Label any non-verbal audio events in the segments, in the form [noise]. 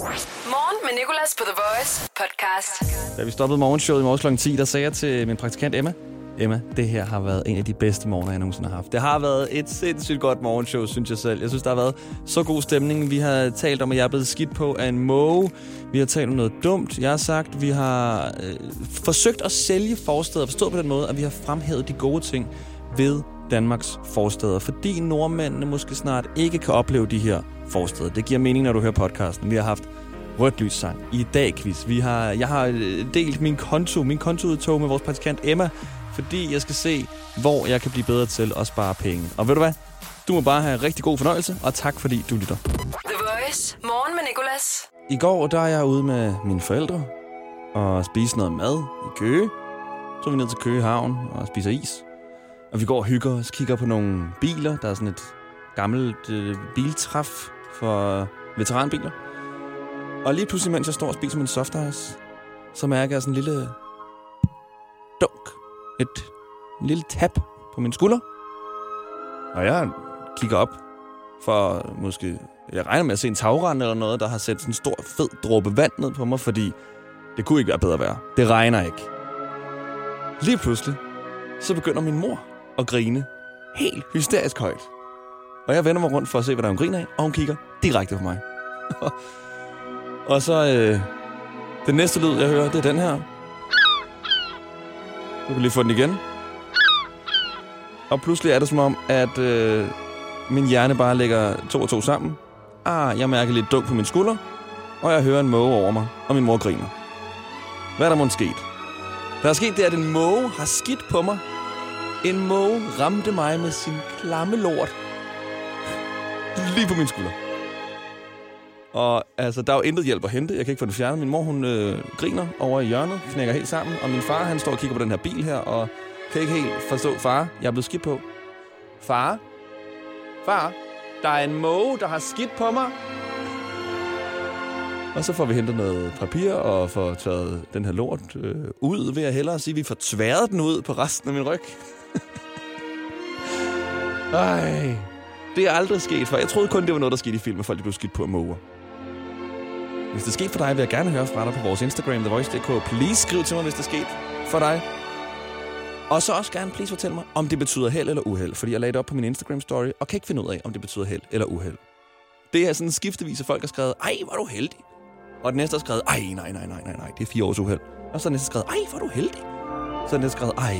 Morgen med Nicolas på The Voice podcast. Da vi stoppede morgenshowet i morges kl. 10, der sagde jeg til min praktikant Emma, Emma, det her har været en af de bedste morgener, jeg nogensinde har haft. Det har været et sindssygt godt morgenshow, synes jeg selv. Jeg synes, der har været så god stemning. Vi har talt om, at jeg er blevet skidt på af en måge. Vi har talt om noget dumt, jeg har sagt. Vi har øh, forsøgt at sælge forsteder, forstået på den måde, at vi har fremhævet de gode ting ved Danmarks forsteder. Fordi nordmændene måske snart ikke kan opleve de her forsteder. Det giver mening, når du hører podcasten. Vi har haft rødt lys sang i dag quiz. Vi har, jeg har øh, delt min konto, min kontoudtog med vores praktikant Emma, fordi jeg skal se, hvor jeg kan blive bedre til at spare penge. Og ved du hvad? Du må bare have rigtig god fornøjelse, og tak fordi du lytter. The Voice. Morgen med Nicolas. I går, der er jeg ude med mine forældre og spise noget mad i Køge. Så er vi ned til Køge Havn og spiser is. Og vi går og hygger os, kigger på nogle biler. Der er sådan et gammelt øh, biltræf for veteranbiler. Og lige pludselig, mens jeg står og spiser min soft ice, så mærker jeg sådan en lille dunk. Et en lille tap på min skulder. Og jeg kigger op for måske... Jeg regner med at se en tagrende eller noget, der har sat sådan en stor, fed dråbe vand ned på mig, fordi det kunne ikke være bedre vejr. Det regner ikke. Lige pludselig, så begynder min mor at grine helt hysterisk højt. Og jeg vender mig rundt for at se, hvad der er, hun griner af, og hun kigger direkte på mig. [laughs] og så øh, den næste lyd, jeg hører, det er den her. Du kan lige få den igen. Og pludselig er det som om, at øh, min hjerne bare lægger to og to sammen. Ah, jeg mærker lidt dunk på min skulder, og jeg hører en måge over mig, og min mor griner. Hvad er der måske sket? Der er sket det, at en måge har skidt på mig. En måge ramte mig med sin klamme lort. Lige på min skulder. Og altså, der er jo intet hjælp at hente. Jeg kan ikke få den fjernet. Min mor, hun øh, griner over i hjørnet, knækker helt sammen. Og min far, han står og kigger på den her bil her, og kan ikke helt forstå, far, jeg er blevet skidt på. Far? Far? Der er en måge, der har skidt på mig. Og så får vi hentet noget papir og får tværet den her lort øh, ud, ved at hellere sige. Vi får tværet den ud på resten af min ryg. [laughs] Ej, det er aldrig sket for. Jeg troede kun, det var noget, der skete i film, at folk blev skidt på af. Hvis det skete for dig, vil jeg gerne høre fra dig på vores Instagram, TheVoice.dk. Please skriv til mig, hvis det skete for dig. Og så også gerne please fortæl mig, om det betyder held eller uheld. Fordi jeg lagde det op på min Instagram-story, og kan ikke finde ud af, om det betyder held eller uheld. Det er sådan en skiftevis, at folk har skrevet, ej, hvor er du heldig. Og den næste har skrevet, ej, nej, nej, nej, nej, nej, det er fire års uheld. Og så den næste skrevet, ej, hvor er du heldig. Så den næste skrevet, ej,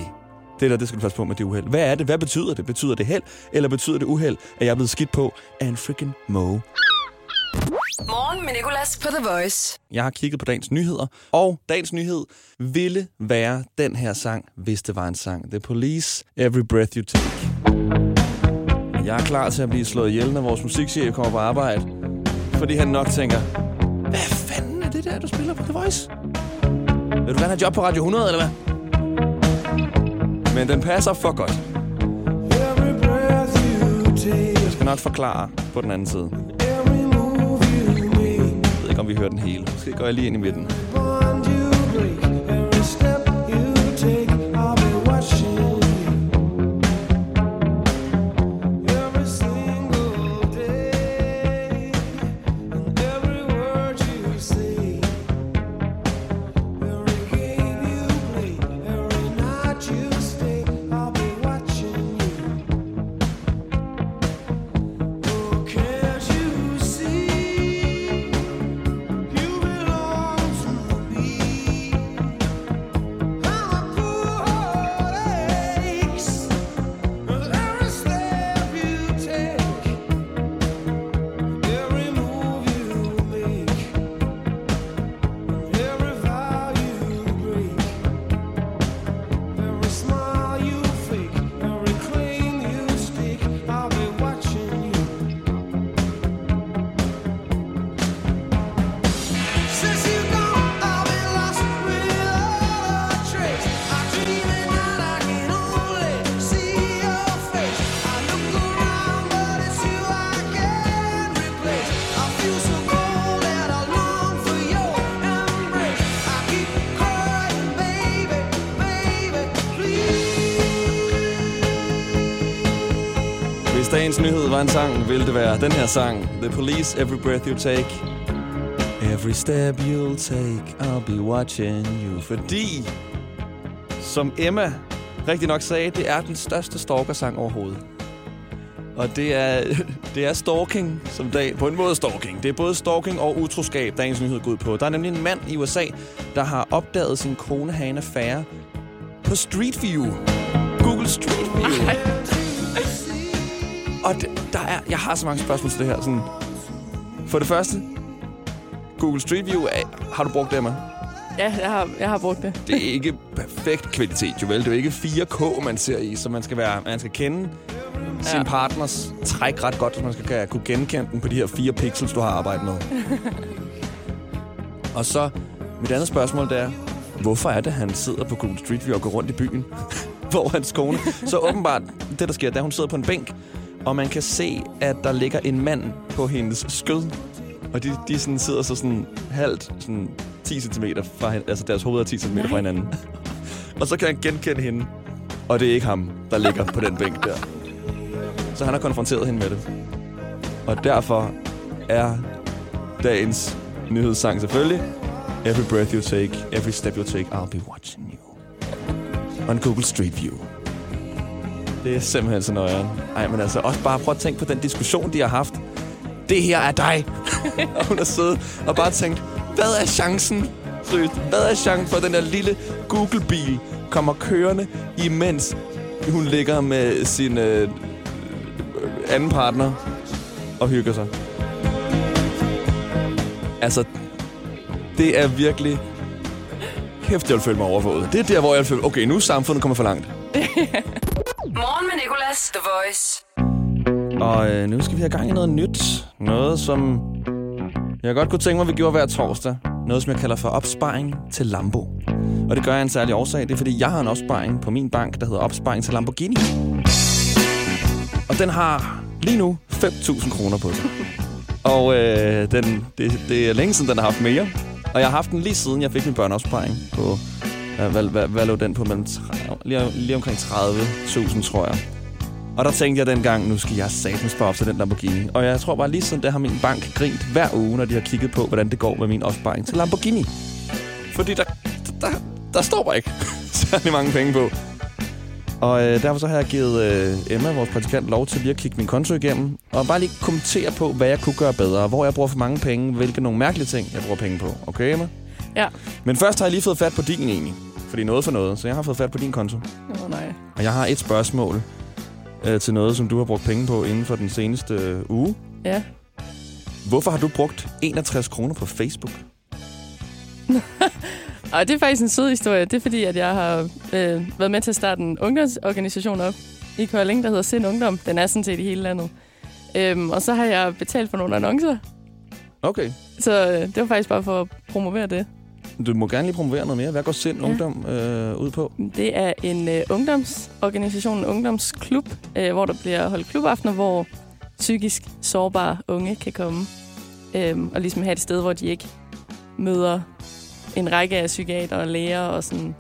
det der, det skal du passe på med det uheld. Hvad er det? Hvad betyder det? Betyder det held, eller betyder det uheld, at jeg er blevet skidt på af en freaking måge? Morgen med Nicolas på The Voice. Jeg har kigget på dagens nyheder, og dagens nyhed ville være den her sang, hvis det var en sang. The Police, Every Breath You Take. Jeg er klar til at blive slået ihjel, når vores musikchef kommer på arbejde, fordi han nok tænker, hvad fanden er det der, du spiller på The Voice? Vil du gerne have job på Radio 100, eller hvad? Men den passer for godt. Jeg skal nok forklare på den anden side. Jeg ved ikke, om vi hører den hele. Måske går jeg lige ind i midten. Dagens nyhed var en sang, ville det være den her sang. The Police, Every Breath You Take. Every step you'll take, I'll be watching you. Fordi, som Emma rigtig nok sagde, det er den største stalker-sang overhovedet. Og det er, [laughs] det er stalking, som dag, på en måde stalking. Det er både stalking og utroskab, dagens nyhed går ud på. Der er nemlig en mand i USA, der har opdaget sin kone have en affære på Street View. Google Street View. [laughs] Og det, der er, jeg har så mange spørgsmål til det her. Sådan, for det første, Google Street View, er, har du brugt det, Emma? Ja, jeg har, jeg har brugt det. Det er ikke perfekt kvalitet, jo vel? Det er jo ikke 4K, man ser i, så man skal, være, man skal kende ja. sin partners træk ret godt, så man skal kunne genkende den på de her fire pixels, du har arbejdet med. [laughs] og så, mit andet spørgsmål, det er, hvorfor er det, han sidder på Google Street View og går rundt i byen, [laughs] hvor hans kone... Så åbenbart, det der sker, det er, at hun sidder på en bænk, og man kan se, at der ligger en mand på hendes skød. Og de, de sådan sidder så sådan halvt sådan 10 cm fra hin- altså deres hoveder er 10 cm fra hinanden. og så kan han genkende hende, og det er ikke ham, der ligger på den bænk der. Så han har konfronteret hende med det. Og derfor er dagens nyhedssang selvfølgelig Every breath you take, every step you take, I'll be watching you. On Google Street View. Det er simpelthen så nøjeren. Ej, men altså også bare prøv at tænke på den diskussion, de har haft. Det her er dig. og [laughs] hun har siddet og bare tænkt, hvad er chancen? Seriøst, hvad er chancen for, at den der lille Google-bil kommer kørende, imens hun ligger med sin øh, anden partner og hygger sig? Altså, det er virkelig... Kæft, jeg vil føle mig overvåget. Det er der, hvor jeg vil føle, okay, nu er samfundet kommet for langt. [laughs] Morgen The Voice. Og øh, nu skal vi have gang i noget nyt. Noget, som jeg godt kunne tænke mig, vi gjorde hver torsdag. Noget, som jeg kalder for opsparing til Lambo. Og det gør jeg af en særlig årsag. Det er, fordi jeg har en opsparing på min bank, der hedder opsparing til Lamborghini. Og den har lige nu 5.000 kroner på sig. Og øh, den, det, det er længe siden, den har haft mere. Og jeg har haft den lige siden, jeg fik min børneopsparing på... Øh, hvad, hvad, hvad lå den på? Mellem 30, lige, lige omkring 30.000, tror jeg. Og der tænkte jeg dengang, nu skal jeg satme spare op til den Lamborghini. Og jeg tror bare lige siden, der har min bank grint hver uge, når de har kigget på, hvordan det går med min opsparing til Lamborghini. Fordi der, der, der står bare ikke [laughs] særlig mange penge på. Og øh, derfor så har jeg givet øh, Emma, vores praktikant, lov til lige at kigge min konto igennem. Og bare lige kommentere på, hvad jeg kunne gøre bedre. Hvor jeg bruger for mange penge. Hvilke nogle mærkelige ting, jeg bruger penge på. Okay, Emma? Ja. Men først har jeg lige fået fat på din egentlig. Fordi noget for noget. Så jeg har fået fat på din konto. Åh, oh, nej. Og jeg har et spørgsmål øh, til noget, som du har brugt penge på inden for den seneste øh, uge. Ja. Hvorfor har du brugt 61 kroner på Facebook? [laughs] Og det er faktisk en sød historie. Det er fordi, at jeg har øh, været med til at starte en ungdomsorganisation op i Kolding, der hedder Sind Ungdom. Den er sådan set i hele landet. Øhm, og så har jeg betalt for nogle annoncer. Okay. Så øh, det var faktisk bare for at promovere det. Du må gerne lige promovere noget mere. Hvad går Sind Ja. Ungdom øh, ud på? Det er en øh, ungdomsorganisation, en ungdomsklub, øh, hvor der bliver holdt klubaftener, hvor psykisk sårbare unge kan komme øh, og ligesom have et sted, hvor de ikke møder en række af psykiater og læger og sådan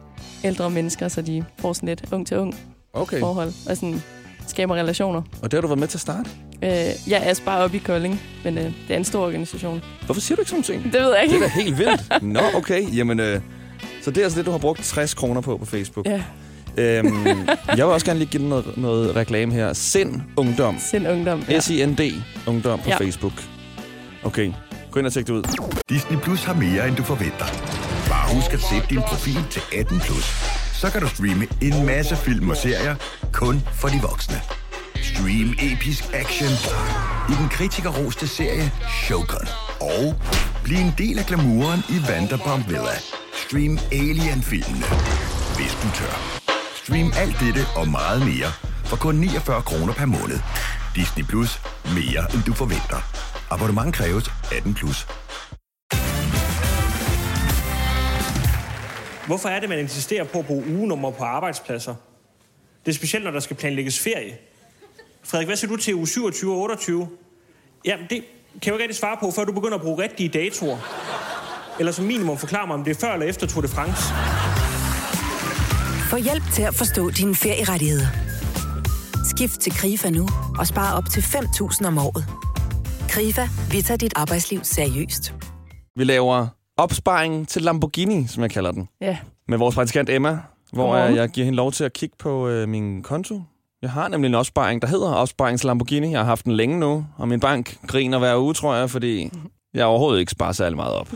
ældre mennesker, så de får sådan lidt ung til ung Okay. forhold og sådan skaber relationer. Og det har du været med til at starte? Øh, jeg er bare oppe i Kolding, men øh, det er en stor organisation. Hvorfor siger du ikke sådan ting? Det ved jeg Det ikke. er da helt vildt. Nå, okay. Jamen, øh, så det er altså det, du har brugt 60 kroner på på Facebook. Ja, Øhm, jeg vil også gerne lige give dig noget, noget reklame her. Sind Ungdom. sind ungdom. Ja. S-I-N-D Ungdom på Ja. Facebook. Okay, gå ind og tjek det ud. Disney Plus har mere, end du forventer. Bare husk at sætte din profil til 18 plus. Så kan du streame en masse film og serier kun for de voksne. Stream episk action i den kritikerroste serie Shogun. Og bliv en del af glamouren i Vanderpump Villa. Stream Alien-filmene, hvis du tør. Stream alt dette og meget mere for kun 49 kroner per måned. Disney Plus. Mere, end du forventer. Abonnement kræves 18 plus. Hvorfor er det, man insisterer på at bruge ugenummer på arbejdspladser? Det er specielt, når der skal planlægges ferie. Frederik, hvad siger du til uge 27 og 28? Jamen, det kan jeg jo ikke rigtig svare på, før du begynder at bruge rigtige datoer. Eller som minimum forklare mig, om det er før eller efter Tour de France. Få hjælp til at forstå dine ferierettigheder. Skift til KRIFA nu og spare op til 5.000 om året. KRIFA, vi tager dit arbejdsliv seriøst. Vi laver opsparing til Lamborghini, som jeg kalder den. Ja. Med vores praktikant Emma, hvor jeg, jeg giver hende lov til at kigge på øh, min konto. Jeg har nemlig en opsparing, der hedder opsparing til Lamborghini. Jeg har haft den længe nu, og min bank griner hver uge, tror jeg, fordi jeg overhovedet ikke sparer særlig meget op.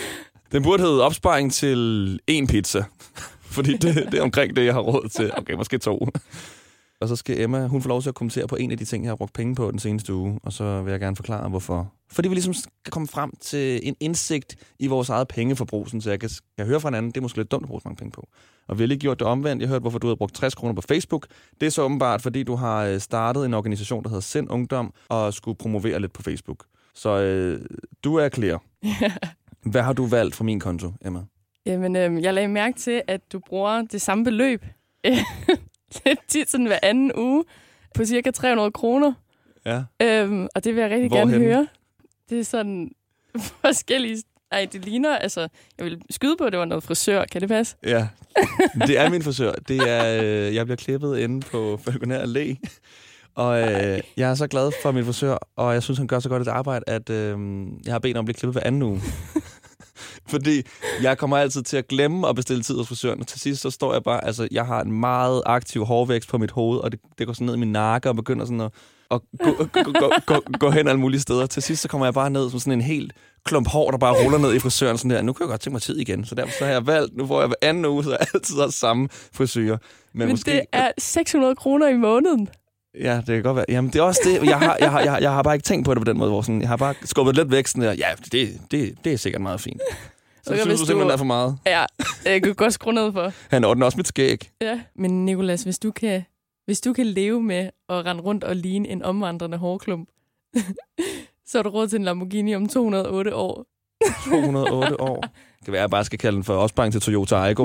[laughs] den burde hedde opsparing til én pizza, [laughs] fordi det, det er omkring det, jeg har råd til. Okay, måske to. Og så skal Emma, hun få lov til at kommentere på en af de ting, jeg har brugt penge på den seneste uge, og så vil jeg gerne forklare, hvorfor. Fordi vi ligesom skal komme frem til en indsigt i vores eget pengeforbrug, så jeg kan, kan høre fra hinanden, det er måske lidt dumt at bruge så mange penge på. Og vi har lige gjort det omvendt. Jeg hørte, hvorfor du havde brugt 60 kroner på Facebook. Det er så åbenbart, fordi du har øh, startet en organisation, der hedder Send Ungdom, og skulle promovere lidt på Facebook. Så øh, du er klar. [laughs] Hvad har du valgt fra min konto, Emma? Jamen, øhm, jeg lagde mærke til, at du bruger det samme beløb [laughs] lidt tit sådan hver anden uge på cirka 300 kroner. Ja. Øhm, og det vil jeg rigtig Hvorhenne? gerne høre. Det er sådan [laughs] forskellige... Ej, det ligner... Altså, jeg vil skyde på, at det var noget frisør. Kan det passe? Ja, det er min frisør. Det er, øh, jeg bliver klippet inde på Falconer Allé. Og øh, jeg er så glad for min frisør, og jeg synes, han gør så godt et arbejde, at øh, jeg har bedt om at blive klippet hver anden uge. [laughs] Fordi jeg kommer altid til at glemme at bestille tid hos frisøren, og til sidst så står jeg bare, altså jeg har en meget aktiv hårvækst på mit hoved, og det, det går sådan ned i min nakke og begynder sådan at, at gå, gå, gå, gå, gå hen alle mulige steder. Til sidst så kommer jeg bare ned som sådan en helt klump hår, der bare ruller ned i frisøren sådan der. Nu kan jeg godt tænke mig tid igen, så derfor så har jeg valgt, nu får jeg hver anden uge, så jeg altid har samme frisør. Men, Men måske, det er 600 kroner i måneden. Ja, det kan godt være. Jamen, det er også det. Jeg har, jeg, har, jeg, har, jeg har bare ikke tænkt på det på den måde, hvor sådan, jeg har bare skubbet lidt væk sådan der. Ja, det, det, det er sikkert meget fint. Så Okay, synes hvis du simpelthen, du- der er for meget. Ja, jeg kunne godt skrue ned for. Han ordner også mit skæg. Ja. Men Nicolas, hvis du kan, hvis du kan leve med at rende rundt og ligne en omvandrende hårklump, [laughs] så har du råd til en Lamborghini om 208 år. 208 [laughs] år. Det kan være, at jeg bare skal kalde den for opsparing til Toyota Aygo.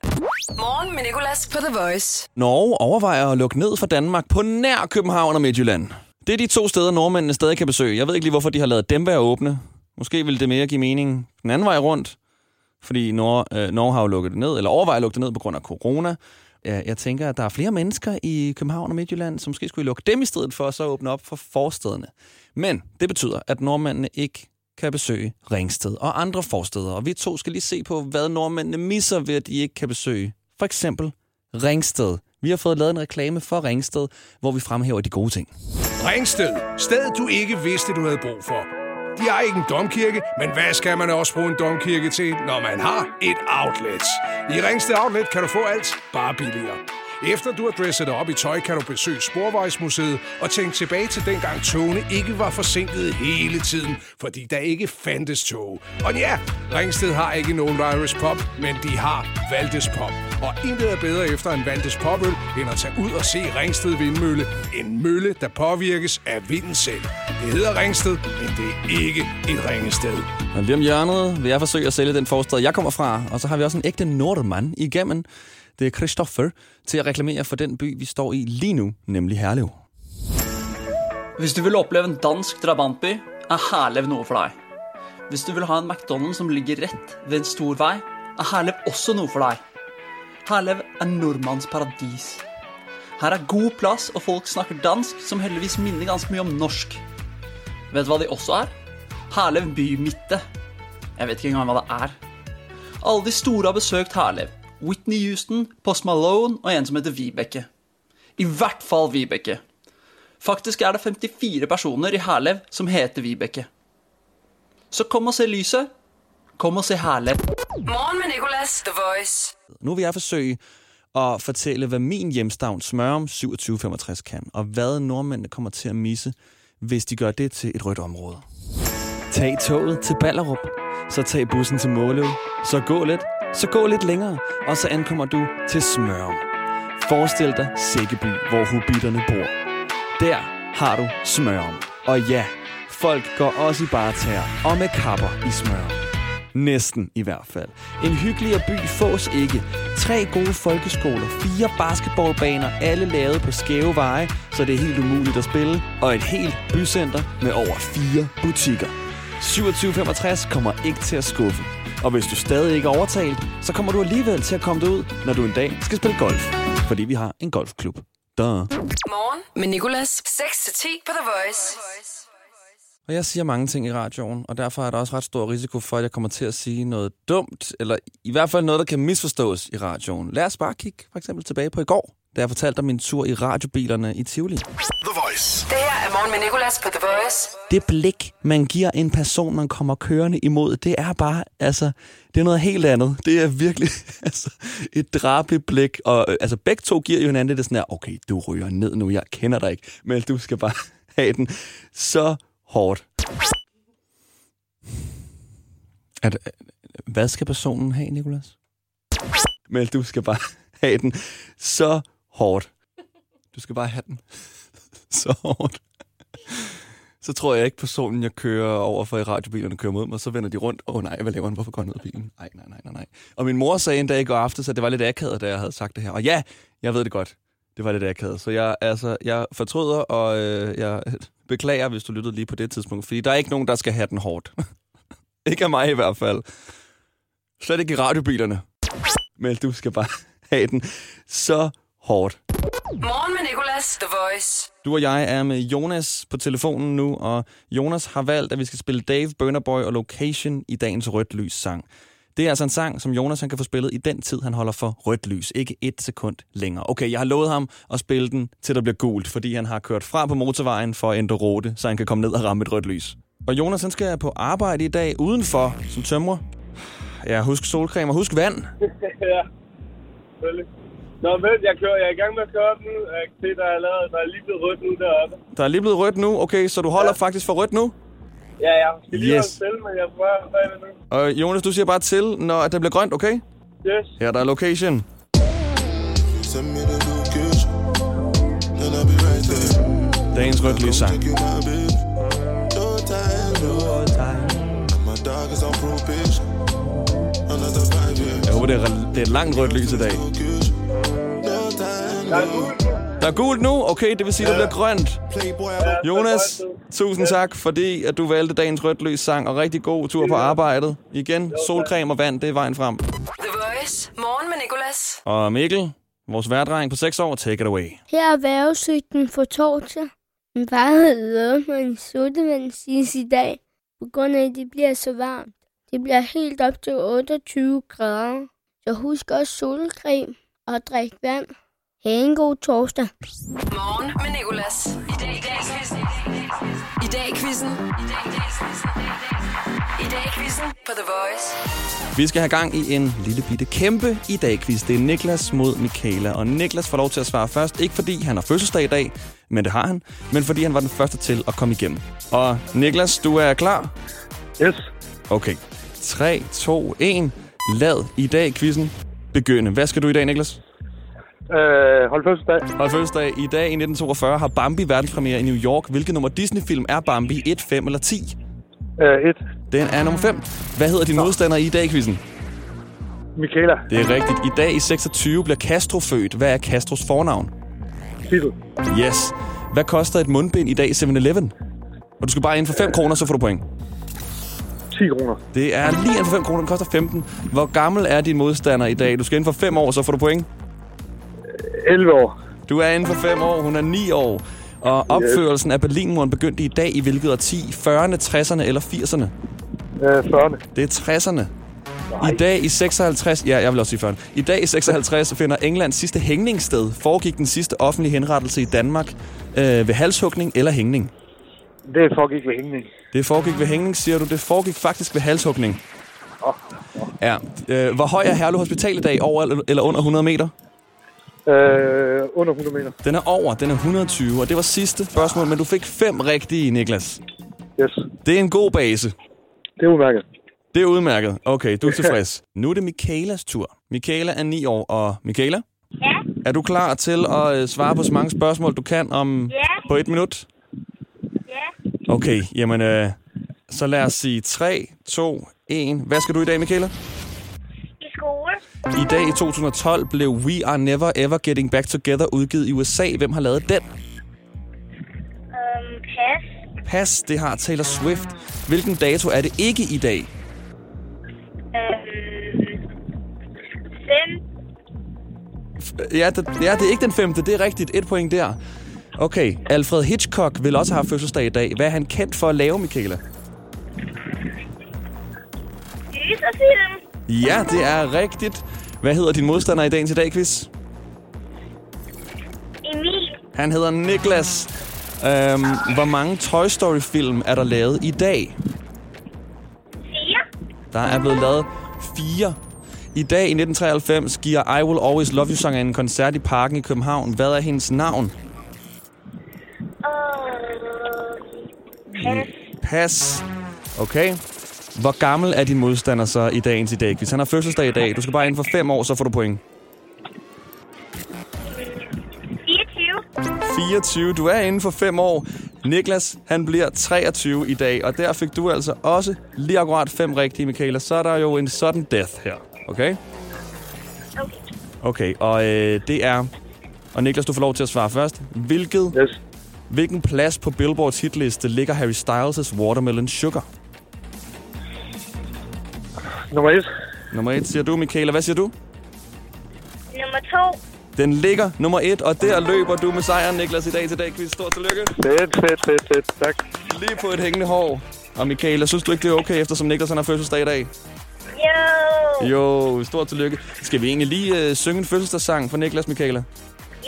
[laughs] Morgen med Nicolas på The Voice. Norge overvejer at lukke ned for Danmark på nær København og Midtjylland. Det er de to steder, nordmændene stadig kan besøge. Jeg ved ikke lige, hvorfor de har lavet dem være åbne. Måske ville det mere give mening den anden vej rundt, fordi Norge, øh, Norge har jo lukket det ned, eller overvejer at lukke det ned på grund af corona. Jeg, jeg tænker, at der er flere mennesker i København og Midtjylland, som måske skulle lukke dem i stedet for, at så åbne op for forstederne. Men det betyder, at nordmændene ikke kan besøge Ringsted og andre forsteder. Og vi to skal lige se på, hvad nordmændene misser ved, at de ikke kan besøge for eksempel Ringsted. Vi har fået lavet en reklame for Ringsted, hvor vi fremhæver de gode ting. Ringsted. Stedet du ikke vidste, du havde brug for. De har ikke en domkirke, men hvad skal man også bruge en domkirke til, når man har et outlet? I Ringsted Outlet kan du få alt, bare billigere. Efter du har dresset dig op i tøj, kan du besøge Sporvejsmuseet og tænke tilbage til dengang togene ikke var forsinket hele tiden, fordi der ikke fandtes tog. Og ja, Ringsted har ikke nogen Irish Pop, men de har Valdes Pop. Og intet er bedre efter en Valdes Popøl, end at tage ud og se Ringsted Vindmølle. En mølle, der påvirkes af vinden selv. Det hedder Ringsted, men det er ikke et ringested. Og lige om hjørnet vil jeg forsøge at sælge den forstad, jeg kommer fra. Og så har vi også en ægte nordmand igennem. Det er Christoffer til at reklamere for den by, vi står i lige nu, nemlig Herlev. Hvis du vil opleve en dansk drabantby, er Herlev noe for deg. Hvis du vil ha en McDonald's som ligger rett ved en stor vei, er Herlev også noe for deg. Herlev er nordmanns paradis. Her er god plass, og folk snakker dansk, som heldigvis minner ganske mye om norsk. Vet du hva de også er? Herlev bymitte. Jeg vet ikke engang hva det er. Alle de store har besøkt Herlev. Whitney Houston, Post Malone og en som heter Vibeke. I hvert fall Vibeke. Faktisk er det 54 personer i Herlev som heter Vibeke. Så kom og se lyset. Kom og se Herlev. Morgen med Nicolas, The Voice. Nu vil jeg forsøge at fortælle, hvad min hjemstavn Smørum 2765 kan, og hvad nordmændene kommer til at misse, hvis de gør det til et rødt område. Tag toget til Ballerup, så tag bussen til Måløv, så gå lidt, så gå lidt længere, og så ankommer du til Smørum. Forestil dig Sækkeby, hvor hobitterne bor. Der har du Smørum. Og ja, folk går også i barter og med kapper i Smørum. Næsten i hvert fald. En hyggeligere by fås ikke. Tre gode folkeskoler, fire basketballbaner, alle lavet på skæve veje, så det er helt umuligt at spille. Og et helt bycenter med over fire butikker. 2765 kommer ikke til at skuffe. Og hvis du stadig ikke er overtalt, så kommer du alligevel til at komme derud, når du en dag skal spille golf. Fordi vi har en golfklub. Duh. Morgen med Nicolas. 6-10 på The Voice. Og jeg siger mange ting i radioen, og derfor er der også ret stor risiko for, at jeg kommer til at sige noget dumt, eller i hvert fald noget, der kan misforstås i radioen. Lad os bare kigge for eksempel tilbage på i går, da jeg fortalte om min tur i radiobilerne i Tivoli. The Voice. Det her er morgen med Nicolas på The Voice. Det blik, man giver en person, man kommer kørende imod, det er bare, altså, det er noget helt andet. Det er virkelig [laughs] altså, et drabeligt blik. Og øh, altså, begge to giver jo hinanden det sådan her, okay, du ryger ned nu, jeg kender dig ikke, men du skal bare [laughs] have den så hårdt. At, øh, hvad skal personen have, Nikolas? Men du skal bare [laughs] have den så hårdt. [laughs] Du skal bare have den [laughs] så hårdt. [laughs] Så tror jeg ikke, personen, jeg kører over for i radiobilerne, kører mod mig, så vender de rundt. Åh oh, nej, hvad laver han? Hvorfor går han ned af bilen? Nej, nej, nej, nej, nej. Og min mor sagde en dag i går aftes, at det var lidt akavet, da jeg havde sagt det her. Og ja, jeg ved det godt. Det var lidt akavet. Så jeg, altså, jeg fortryder, og øh, jeg beklager, hvis du lyttede lige på det tidspunkt. Fordi der er ikke nogen, der skal have den hårdt. ikke af mig i hvert fald. Slet ikke i radiobilerne. Men du skal bare have den så hårdt. Morgen med Nicolas, The Voice. Du og jeg er med Jonas på telefonen nu, og Jonas har valgt, at vi skal spille Dave, Burner Boy og Location i dagens Rødt Lys sang. Det er altså en sang, som Jonas han kan få spillet i den tid, han holder for rødt lys. Ikke et sekund længere. Okay, jeg har lovet ham at spille den, til der bliver gult, fordi han har kørt fra på motorvejen for at ændre rute, så han kan komme ned og ramme et rødt lys. Og Jonas han skal på arbejde i dag udenfor som tømrer. Ja, husk solcreme og husk vand. [laughs] ja, selvfølgelig. Nå, men jeg, kører, jeg er i gang med at køre den. Jeg kan se, der er, lavet, der er lige blevet rødt nu deroppe. Der er lige blevet rødt nu. Okay, så du holder ja. faktisk for rødt nu? Ja, jeg skal lige Yes. holde til, men jeg er vej bagved nu. Og Jonas, du siger bare til, når det bliver grønt, okay? Yes. Her der er location. Send me the location, and I'll be right there. Dagens rødt lys sang. You my baby. No time, no. My dog is on probation. Another five years. Jeg håber, det er, det er et langt rødt lys i dag. Der er gult nu. Okay, det vil sige, at det bliver grønt. Jonas, tusind tak, fordi at du valgte dagens rødt lys sang, og rigtig god tur på arbejdet. Igen, solcreme og vand, det er vejen frem. The Voice. Morgen med Nicolas. Og Mikkel, vores værdreng på 6 år, take it away. Her er vejrudsigten for torsdag. Min far havde lovet mig en sodavand sidst i dag, på grund af, at det bliver så varmt. Det bliver helt op til 28 grader. Så husk også solcreme og drik vand. Ha' en god torsdag. Morgen med Nicolas. I dag i dag quizzen. I dag quizzen. I dag quizzen på The Voice. Vi skal have gang i en lille bitte kæmpe i dag quiz. Det er Niklas mod Michaela, og Niklas får lov til at svare først. Ikke fordi han har fødselsdag i dag, men det har han, men fordi han var den første til at komme igennem. Og Niklas, du er klar? Yes. Okay. 3, 2, 1. Lad i dag quizzen begynde. Hvad skal du i dag, Niklas? Øh, hold fødselsdag. Og fødselsdag i dag i 1942 har Bambi verdenspremiere i New York. Hvilket nummer Disney-film er Bambi? 1, 5 eller 10? Øh, et. Den er nummer 5. Hvad hedder din modstander i dag, quizzen? Michaela. Det er rigtigt. I dag i 26 bliver Castro født. Hvad er Castros fornavn? Titel. Yes. Hvad koster et mundbind i dag i 7-Eleven? Og du skal bare ind for 5 kroner, så får du point. 10 kroner. Det er lige ind for 5 kroner. Den koster 15. Hvor gammel er din modstander i dag? Du skal ind for 5 år, så får du point. 11 år. Du er inden for 5 år. Hun er 9 år. Og opførelsen af Berlinmuren begyndte i dag i hvilket årti? 40'erne, 60'erne eller 80'erne? Øh, 40'erne. Det er 60'erne. I dag i 56... Ja, jeg vil også sige 40'erne. I dag i 56 finder Englands sidste hængningssted. Foregik den sidste offentlige henrettelse i Danmark øh, ved halshugning eller hængning? Det foregik ved hængning. Det foregik ved hængning, siger du. Det foregik faktisk ved halshugning. Ja. Øh, hvor høj er Herlev Hospital i dag? Over eller under 100 meter? Øh, under 100 meter. Den er over. Den er 120. Og det var sidste spørgsmål, men du fik fem rigtige, Niklas. Yes. Det er en god base. Det er udmærket. Det er udmærket. Okay, du er tilfreds. [laughs] Nu er det Michaelas tur. Michaela er 9 år, og Michaela? Ja. Er du klar til at øh, svare på så mange spørgsmål, du kan om Ja. på et minut? Ja. Okay, jamen øh, så lad os sige 3, 2, 1. Hvad skal du i dag, Michaela? I dag i 2012 blev We Are Never Ever Getting Back Together udgivet i USA. Hvem har lavet den? Øhm, pas. Pas, det har Taylor Swift. Hvilken dato er det ikke i dag? Øhm, fem. Ja, det, ja, det er ikke den femte. Det er rigtigt. Et point der. Okay, Alfred Hitchcock vil også have fødselsdag i dag. Hvad er han kendt for at lave, Michaela? Gyserfilm. Ja, det er rigtigt. Hvad hedder din modstander i dagens i dag, quiz? Emil. Han hedder Niklas. Øhm, hvor mange Toy Story-film er der lavet i dag? Fire. Der er blevet lavet fire. I dag i 1993 giver I Will Always Love You sang en koncert i Parken i København. Hvad er hendes navn? Og... Pas. Pas. Okay. Hvor gammel er din modstander så i dagens i dag? Hvis han har fødselsdag i dag, du skal bare inden for fem år, så får du point. 24. 24. Du er inden for fem år. Niklas, han bliver 23 i dag, og der fik du altså også lige akkurat fem rigtige, Michaela. Så er der jo en sudden death her, okay? Okay. Okay, og øh, det er... Og Niklas, du får lov til at svare først. Hvilket, yes. Hvilken plads på Billboards hitliste ligger Harry Styles' Watermelon Sugar? Nummer et. Nummer et, siger du, Michaela. Hvad siger du? Nummer to. Den ligger nummer et, og der løber du med sejren, Niklas, i dag til dag. Quiz. Stort tillykke. Fedt, fedt, fedt, fedt. Tak. Lige på et hængende hår. Og Michaela, synes du ikke, det er okay, eftersom Niklas han har fødselsdag i dag? Jo. Jo, stort tillykke. Skal vi egentlig lige øh, synge en fødselsdagssang for Niklas, Michaela?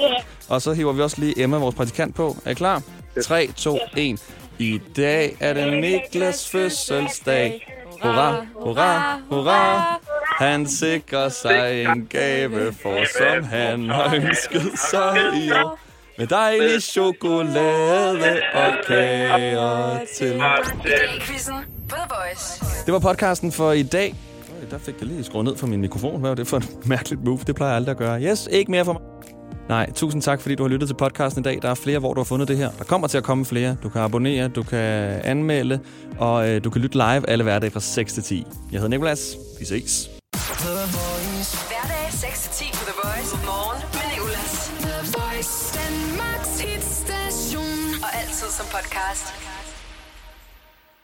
Yeah. Og så hiver vi også lige Emma, vores praktikant, på. Er I klar? 3, 2, 1. I dag er det Niklas fødselsdag. Hurra, hurra, hurra. Han sikrer sig en gave, for som han har ønsket sig i år. Med dejlig chokolade og kager til. Det var podcasten for i dag. Der fik jeg lige skruet ned for min mikrofon. Hvad var det for et mærkeligt move? Det plejer jeg aldrig at gøre. Yes, ikke mere for mig. Nej, tusind tak, fordi du har lyttet til podcasten i dag. Der er flere, hvor du har fundet det her. Der kommer til at komme flere. Du kan abonnere, du kan anmelde, og øh, du kan lytte live alle hverdage fra 6 til 10. Jeg hedder Nikolas. Vi ses. Hverdag 6-10 på The Voice. Morgen med Nicolas. The Voice. Danmarks hitstation. Og altid som podcast.